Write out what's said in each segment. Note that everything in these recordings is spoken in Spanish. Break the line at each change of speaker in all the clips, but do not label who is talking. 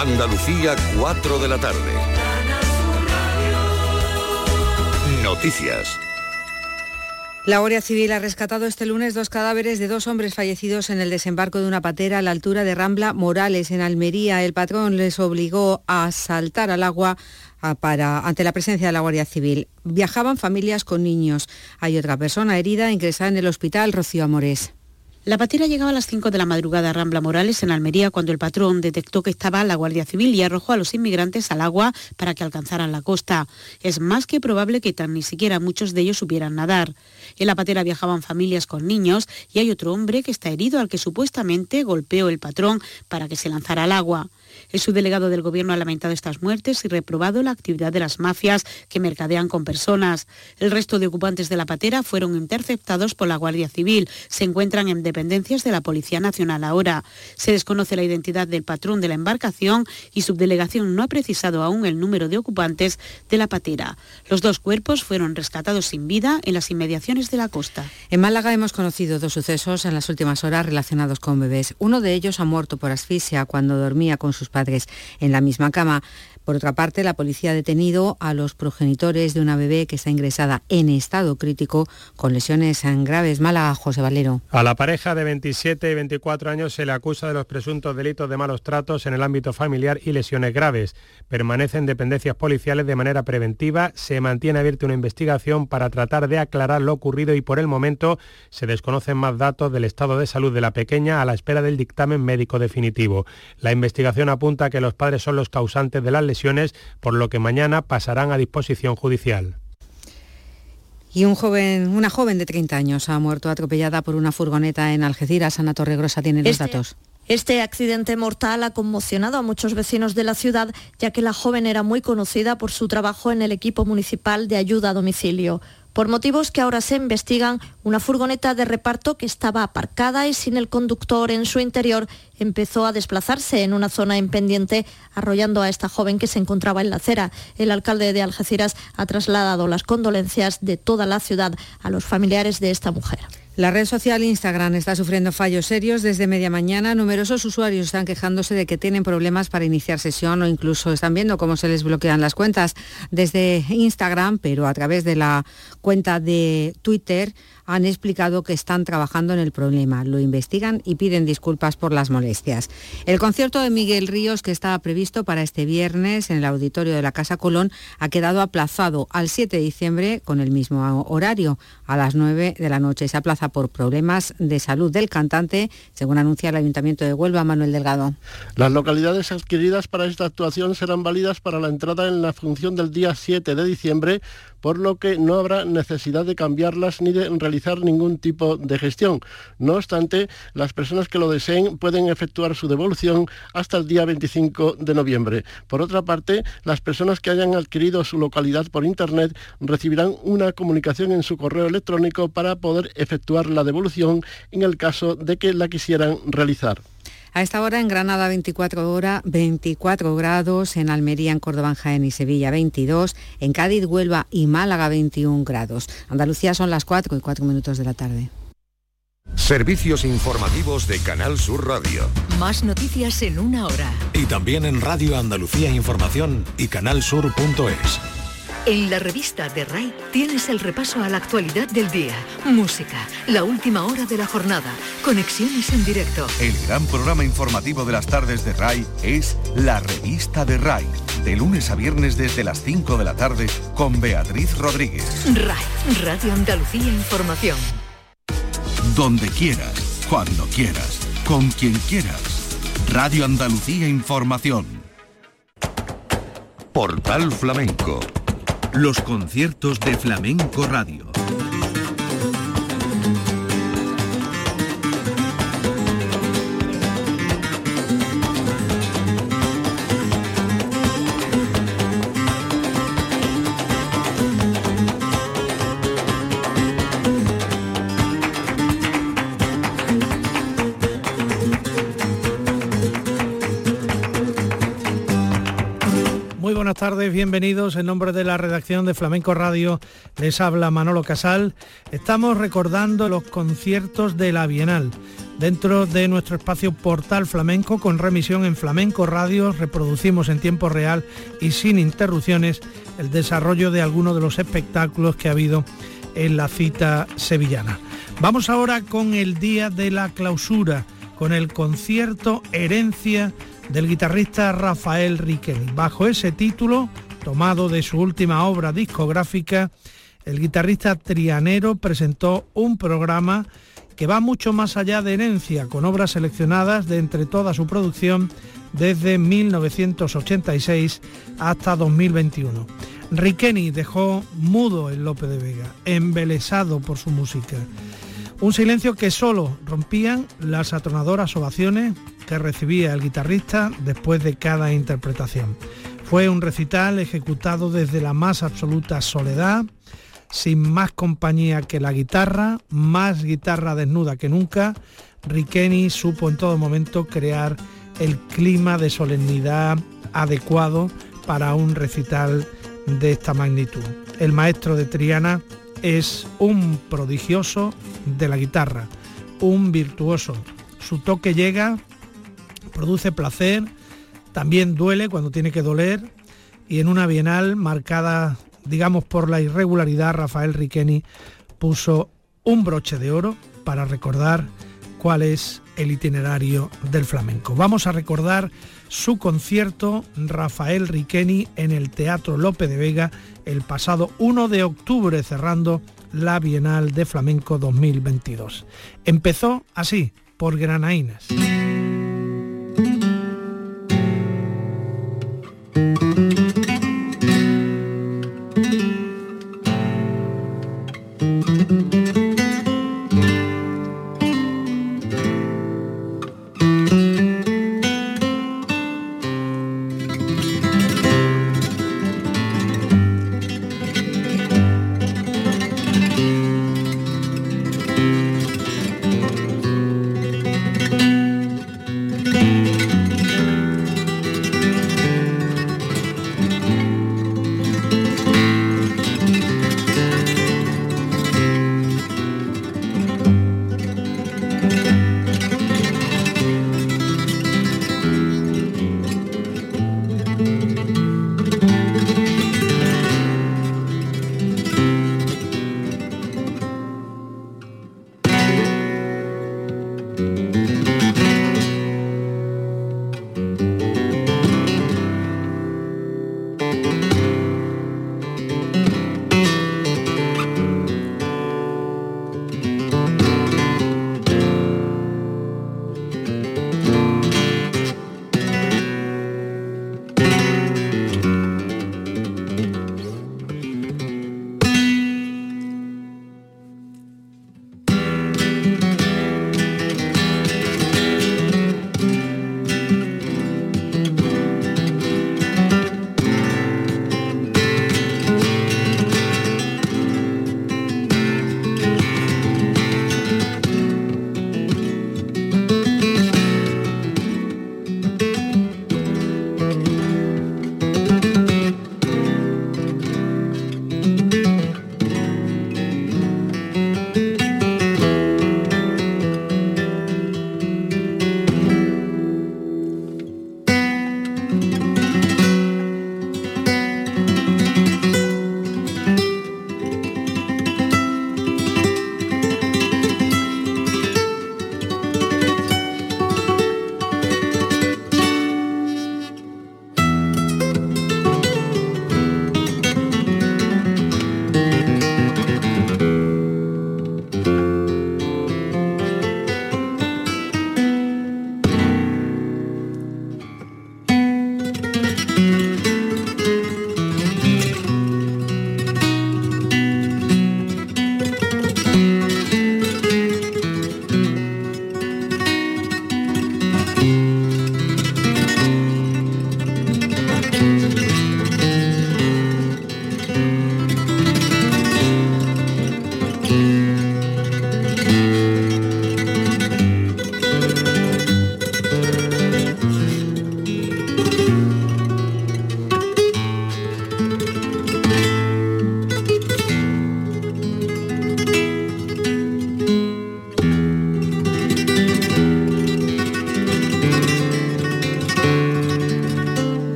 Andalucía, 4 de la tarde. Noticias.
La Guardia Civil ha rescatado este lunes dos cadáveres de dos hombres fallecidos en el desembarco de una patera a la altura de Rambla Morales, en Almería. El patrón les obligó a saltar al agua para, ante la presencia de la Guardia Civil. Viajaban familias con niños. Hay otra persona herida ingresada en el hospital, Rocío Amores.
La patera llegaba a las 5 de la madrugada a Rambla Morales, en Almería, cuando el patrón detectó que estaba la Guardia Civil y arrojó a los inmigrantes al agua para que alcanzaran la costa. Es más que probable que tan ni siquiera muchos de ellos supieran nadar. En la patera viajaban familias con niños y hay otro hombre que está herido al que supuestamente golpeó el patrón para que se lanzara al agua. El subdelegado del Gobierno ha lamentado estas muertes y reprobado la actividad de las mafias que mercadean con personas. El resto de ocupantes de la patera fueron interceptados por la Guardia Civil. Se encuentran en dependencias de la Policía Nacional ahora. Se desconoce la identidad del patrón de la embarcación y subdelegación no ha precisado aún el número de ocupantes de la patera. Los dos cuerpos fueron rescatados sin vida en las inmediaciones
En Málaga hemos conocido dos sucesos en las últimas horas relacionados con bebés. Uno de ellos ha muerto por asfixia cuando dormía con sus padres en la misma cama. Por otra parte, la policía ha detenido a los progenitores de una bebé que está ingresada en estado crítico con lesiones graves. Málaga, José Valero.
A la pareja de 27 y 24 años se le acusa de los presuntos delitos de malos tratos en el ámbito familiar y lesiones graves. Permanecen dependencias policiales de manera preventiva. Se mantiene abierta una investigación para tratar de aclarar lo ocurrido y por el momento se desconocen más datos del estado de salud de la pequeña a la espera del dictamen médico definitivo. La investigación apunta que los padres son los causantes de las lesiones por lo que mañana pasarán a disposición judicial.
Y un joven, una joven de 30 años ha muerto atropellada por una furgoneta en Algeciras. Ana Torregrosa tiene los este, datos.
Este accidente mortal ha conmocionado a muchos vecinos de la ciudad, ya que la joven era muy conocida por su trabajo en el equipo municipal de ayuda a domicilio. Por motivos que ahora se investigan, una furgoneta de reparto que estaba aparcada y sin el conductor en su interior empezó a desplazarse en una zona en pendiente, arrollando a esta joven que se encontraba en la acera. El alcalde de Algeciras ha trasladado las condolencias de toda la ciudad a los familiares de esta mujer.
La red social Instagram está sufriendo fallos serios desde media mañana. Numerosos usuarios están quejándose de que tienen problemas para iniciar sesión o incluso están viendo cómo se les bloquean las cuentas desde Instagram, pero a través de la cuenta de Twitter han explicado que están trabajando en el problema, lo investigan y piden disculpas por las molestias. El concierto de Miguel Ríos, que estaba previsto para este viernes en el auditorio de la Casa Colón, ha quedado aplazado al 7 de diciembre con el mismo horario, a las 9 de la noche. Se aplaza por problemas de salud del cantante, según anuncia el Ayuntamiento de Huelva, Manuel Delgado.
Las localidades adquiridas para esta actuación serán válidas para la entrada en la función del día 7 de diciembre por lo que no habrá necesidad de cambiarlas ni de realizar ningún tipo de gestión. No obstante, las personas que lo deseen pueden efectuar su devolución hasta el día 25 de noviembre. Por otra parte, las personas que hayan adquirido su localidad por Internet recibirán una comunicación en su correo electrónico para poder efectuar la devolución en el caso de que la quisieran realizar.
A esta hora en Granada 24 horas, 24 grados, en Almería, en Córdoba, en Jaén y Sevilla 22, en Cádiz, Huelva y Málaga 21 grados. Andalucía son las 4 y 4 minutos de la tarde.
Servicios informativos de Canal Sur Radio.
Más noticias en una hora.
Y también en Radio Andalucía Información y canalsur.es.
En la revista de RAI tienes el repaso a la actualidad del día, música, la última hora de la jornada, conexiones en directo.
El gran programa informativo de las tardes de RAI es La revista de RAI, de lunes a viernes desde las 5 de la tarde con Beatriz Rodríguez.
RAI, Radio Andalucía Información.
Donde quieras, cuando quieras, con quien quieras. Radio Andalucía Información. Portal Flamenco los conciertos de Flamenco Radio.
Tardes, bienvenidos. En nombre de la redacción de Flamenco Radio les habla Manolo Casal. Estamos recordando los conciertos de la Bienal dentro de nuestro espacio Portal Flamenco con remisión en Flamenco Radio. Reproducimos en tiempo real y sin interrupciones el desarrollo de algunos de los espectáculos que ha habido en la cita sevillana. Vamos ahora con el día de la clausura, con el concierto Herencia del guitarrista Rafael Riquelme. Bajo ese título, tomado de su última obra discográfica, el guitarrista trianero presentó un programa que va mucho más allá de herencia, con obras seleccionadas de entre toda su producción desde 1986 hasta 2021. Riqueni dejó mudo el Lope de Vega, embelesado por su música. Un silencio que solo rompían las atronadoras ovaciones recibía el guitarrista después de cada interpretación. Fue un recital ejecutado desde la más absoluta soledad, sin más compañía que la guitarra, más guitarra desnuda que nunca. Riqueni supo en todo momento crear el clima de solemnidad adecuado para un recital de esta magnitud. El maestro de Triana es un prodigioso de la guitarra, un virtuoso. Su toque llega produce placer, también duele cuando tiene que doler y en una bienal marcada, digamos, por la irregularidad, Rafael Riqueni puso un broche de oro para recordar cuál es el itinerario del flamenco. Vamos a recordar su concierto Rafael Riqueni en el Teatro Lope de Vega el pasado 1 de octubre cerrando la Bienal de Flamenco 2022. Empezó así, por Granainas.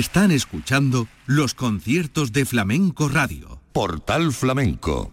Están escuchando los conciertos de Flamenco Radio.
Portal Flamenco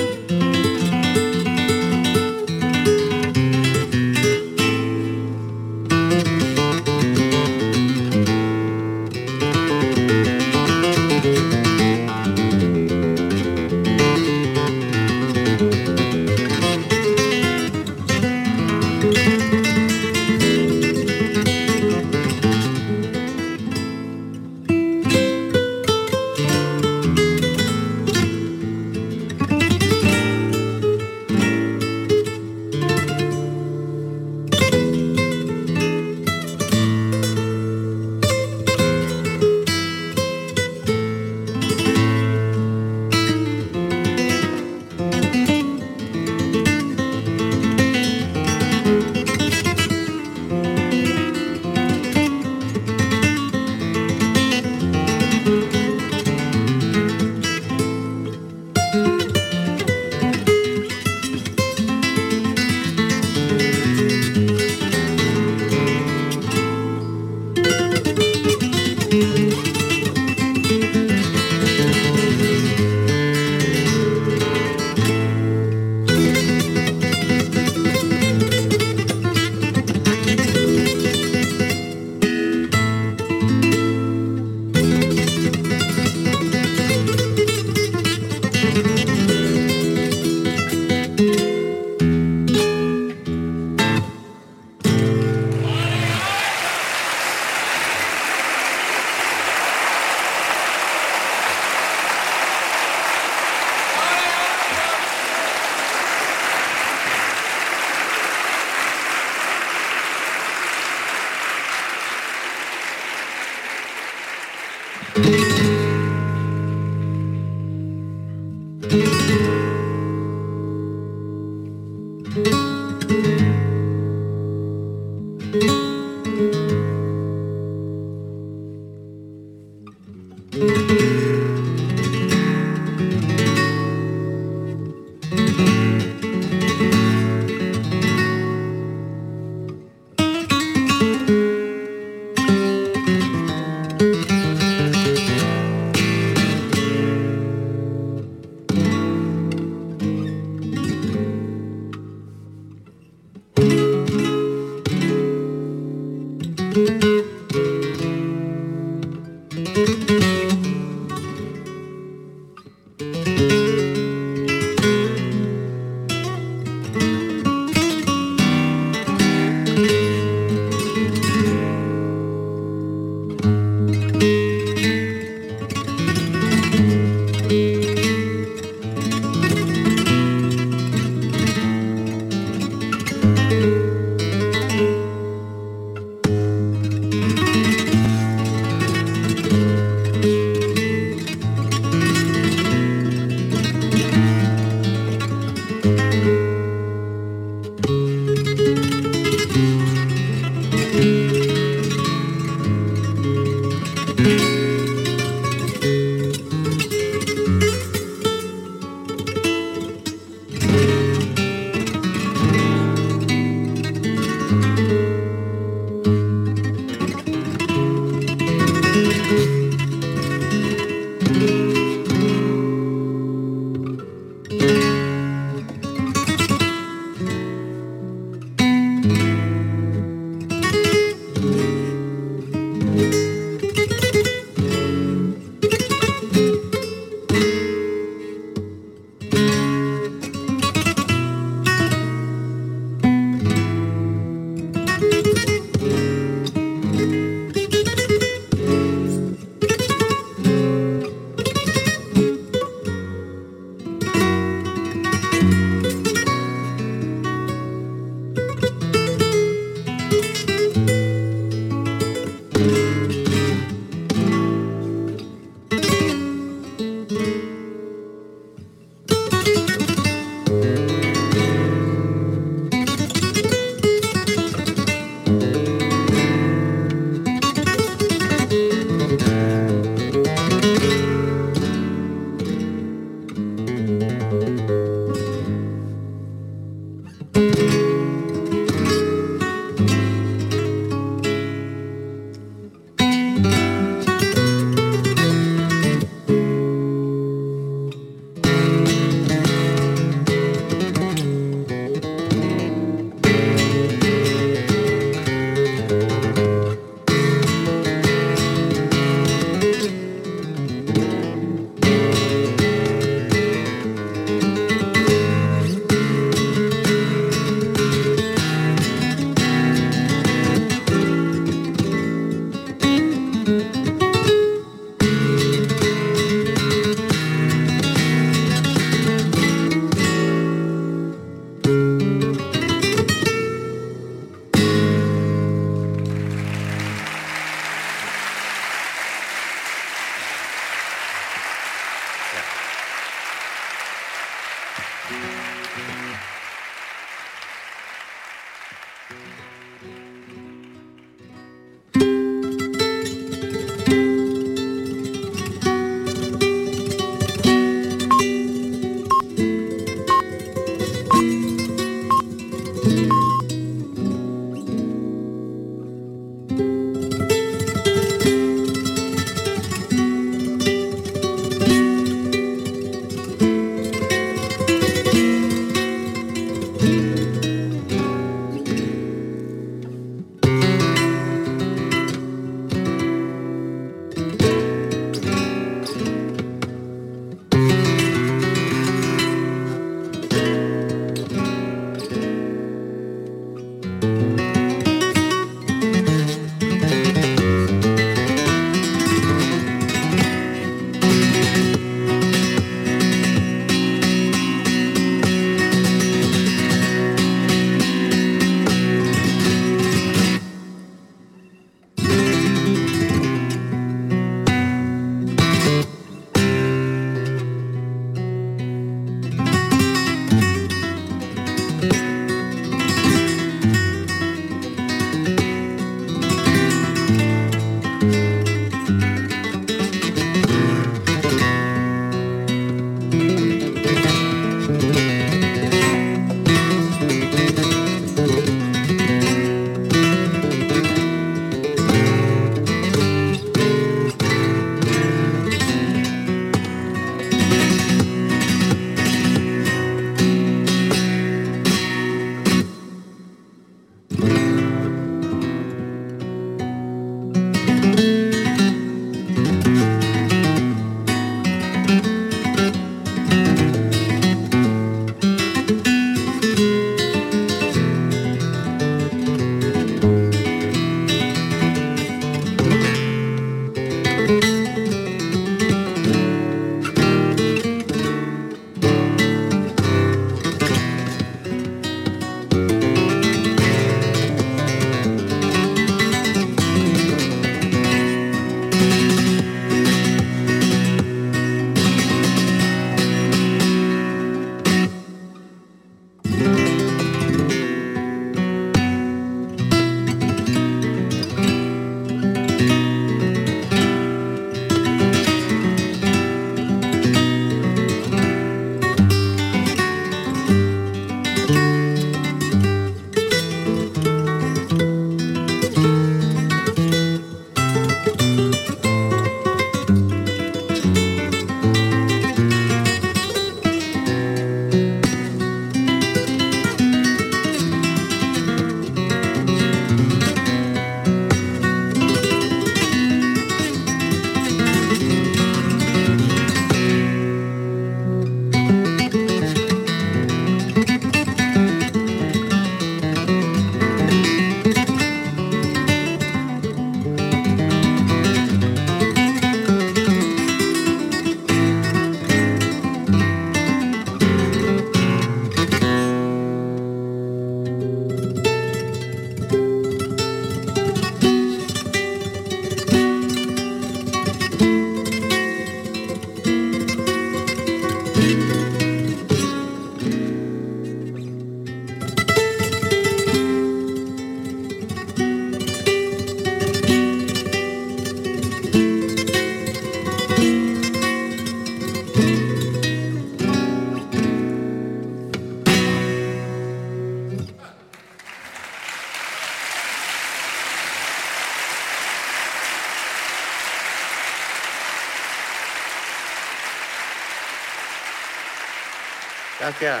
Okay.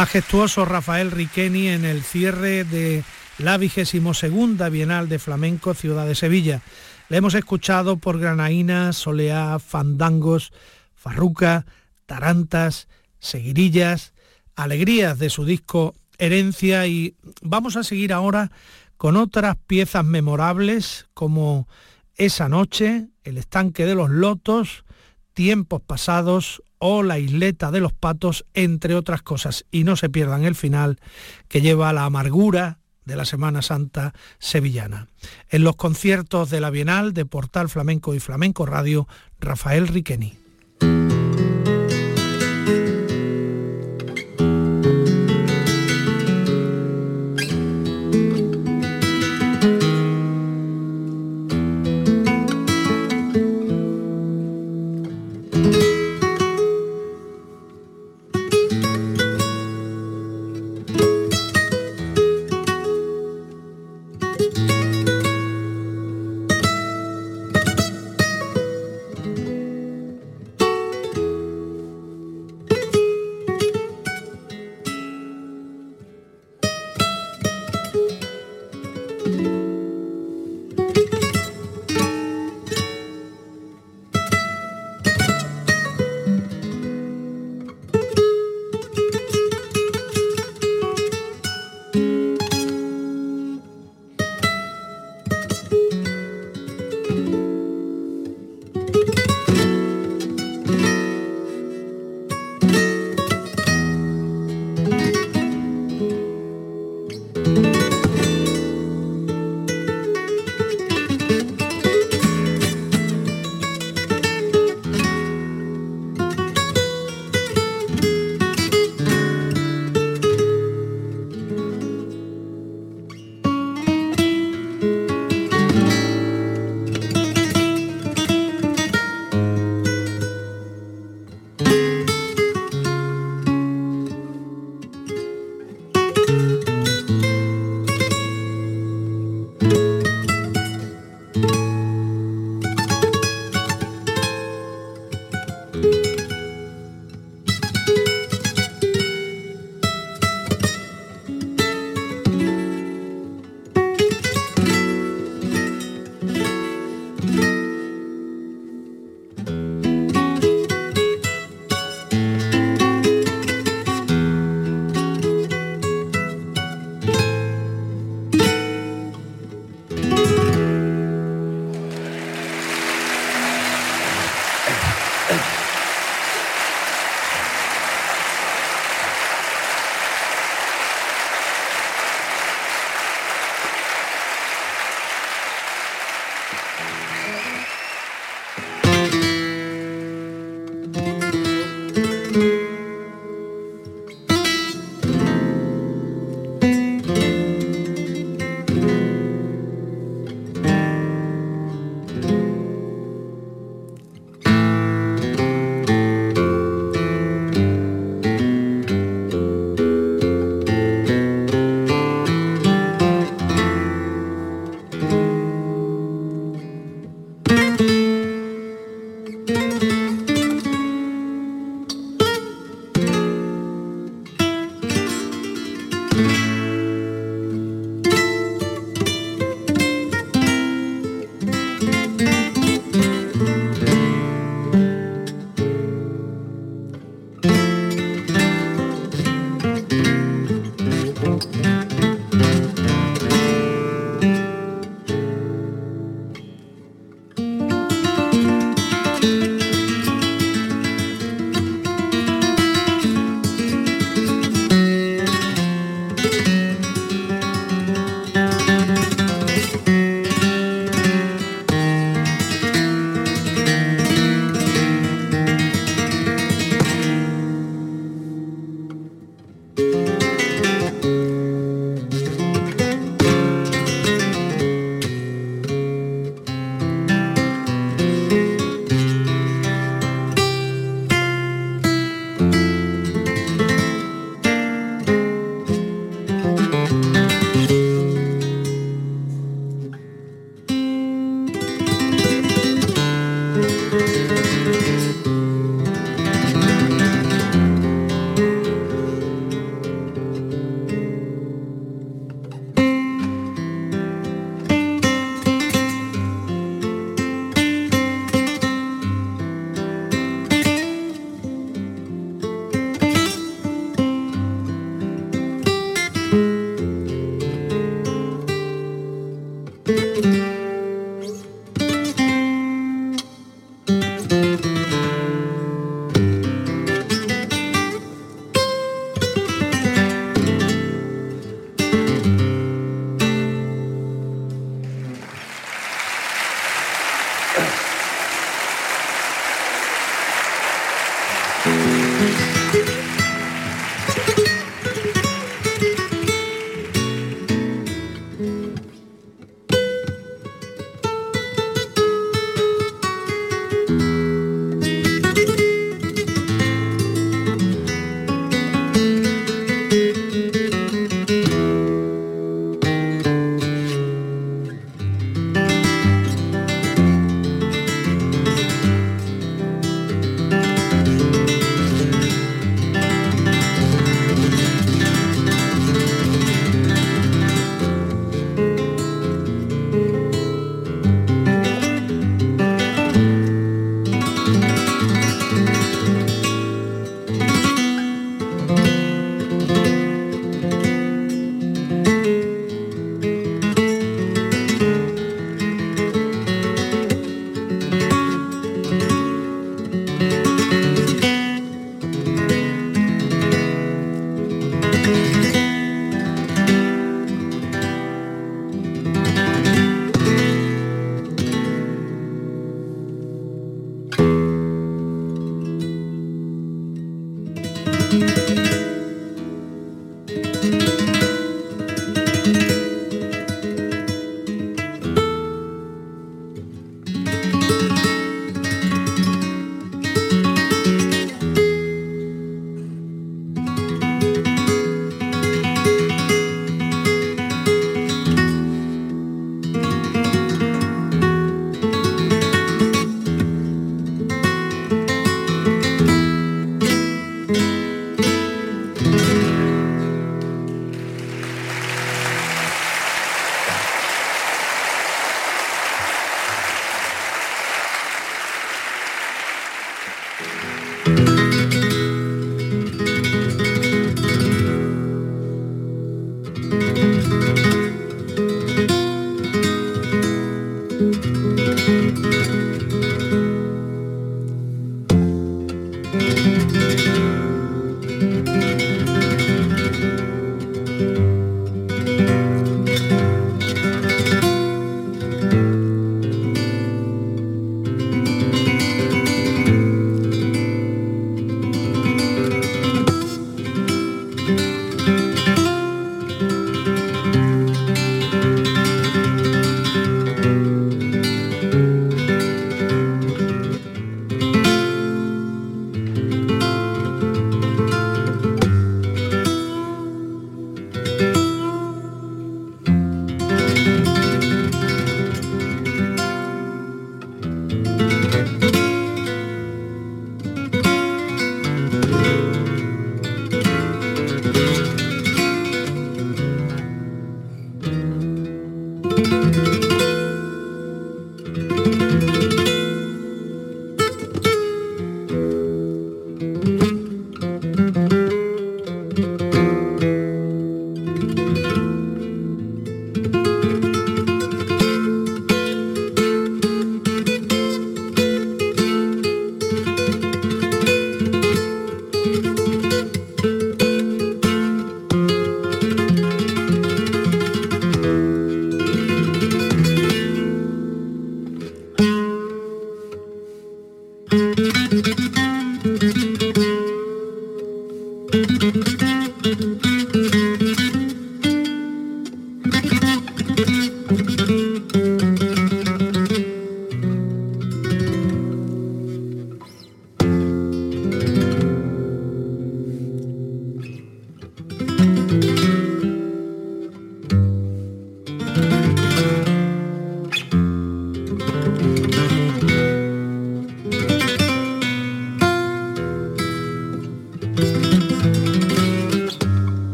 Majestuoso Rafael Riqueni en el cierre de la vigésimo segunda Bienal de Flamenco Ciudad de Sevilla. Le hemos escuchado por Granaína, Soleá, Fandangos, Farruca, Tarantas, Seguirillas, alegrías de su disco Herencia y vamos a seguir ahora con otras piezas memorables como Esa noche, El estanque de los lotos, Tiempos pasados o La isleta de los patos, entre otras cosas. Y no se pierdan el final que lleva la amargura de la Semana Santa sevillana. En los conciertos de la Bienal de Portal Flamenco y Flamenco Radio, Rafael Riqueni.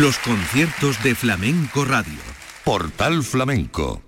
Los conciertos de Flamenco Radio. Portal Flamenco.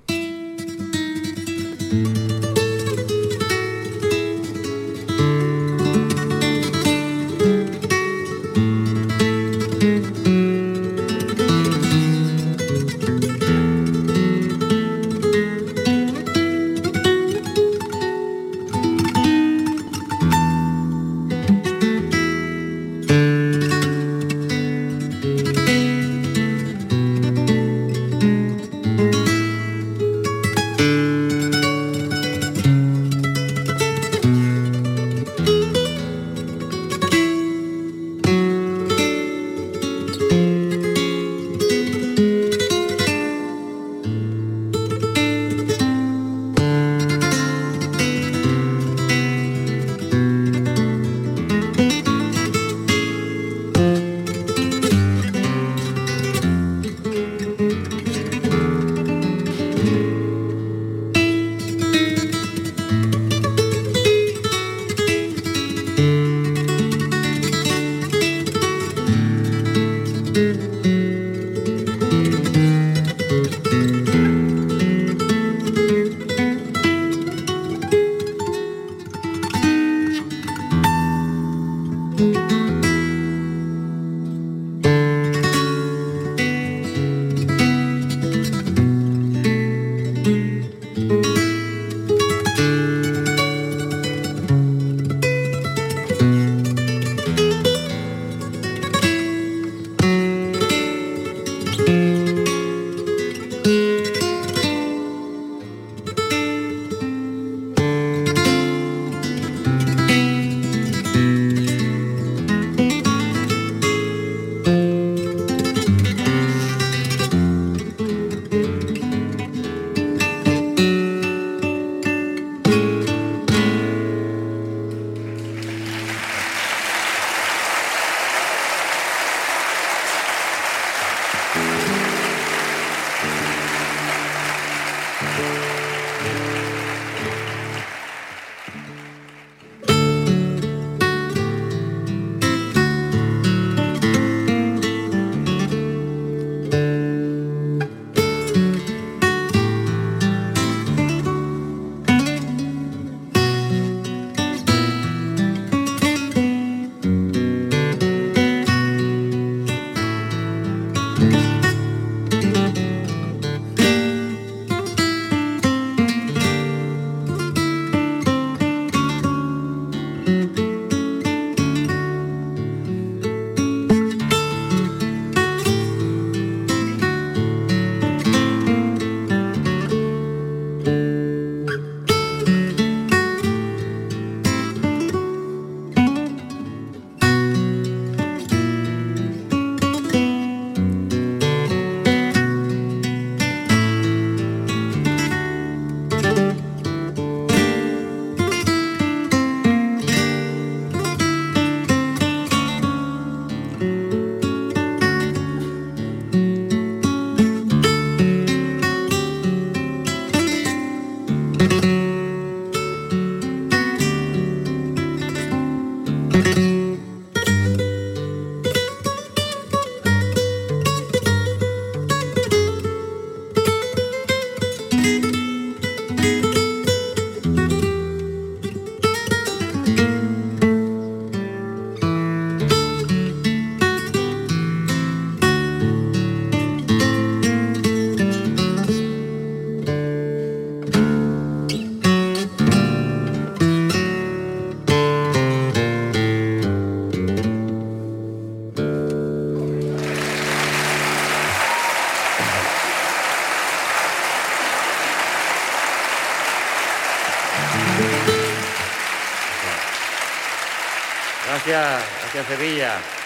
alegria.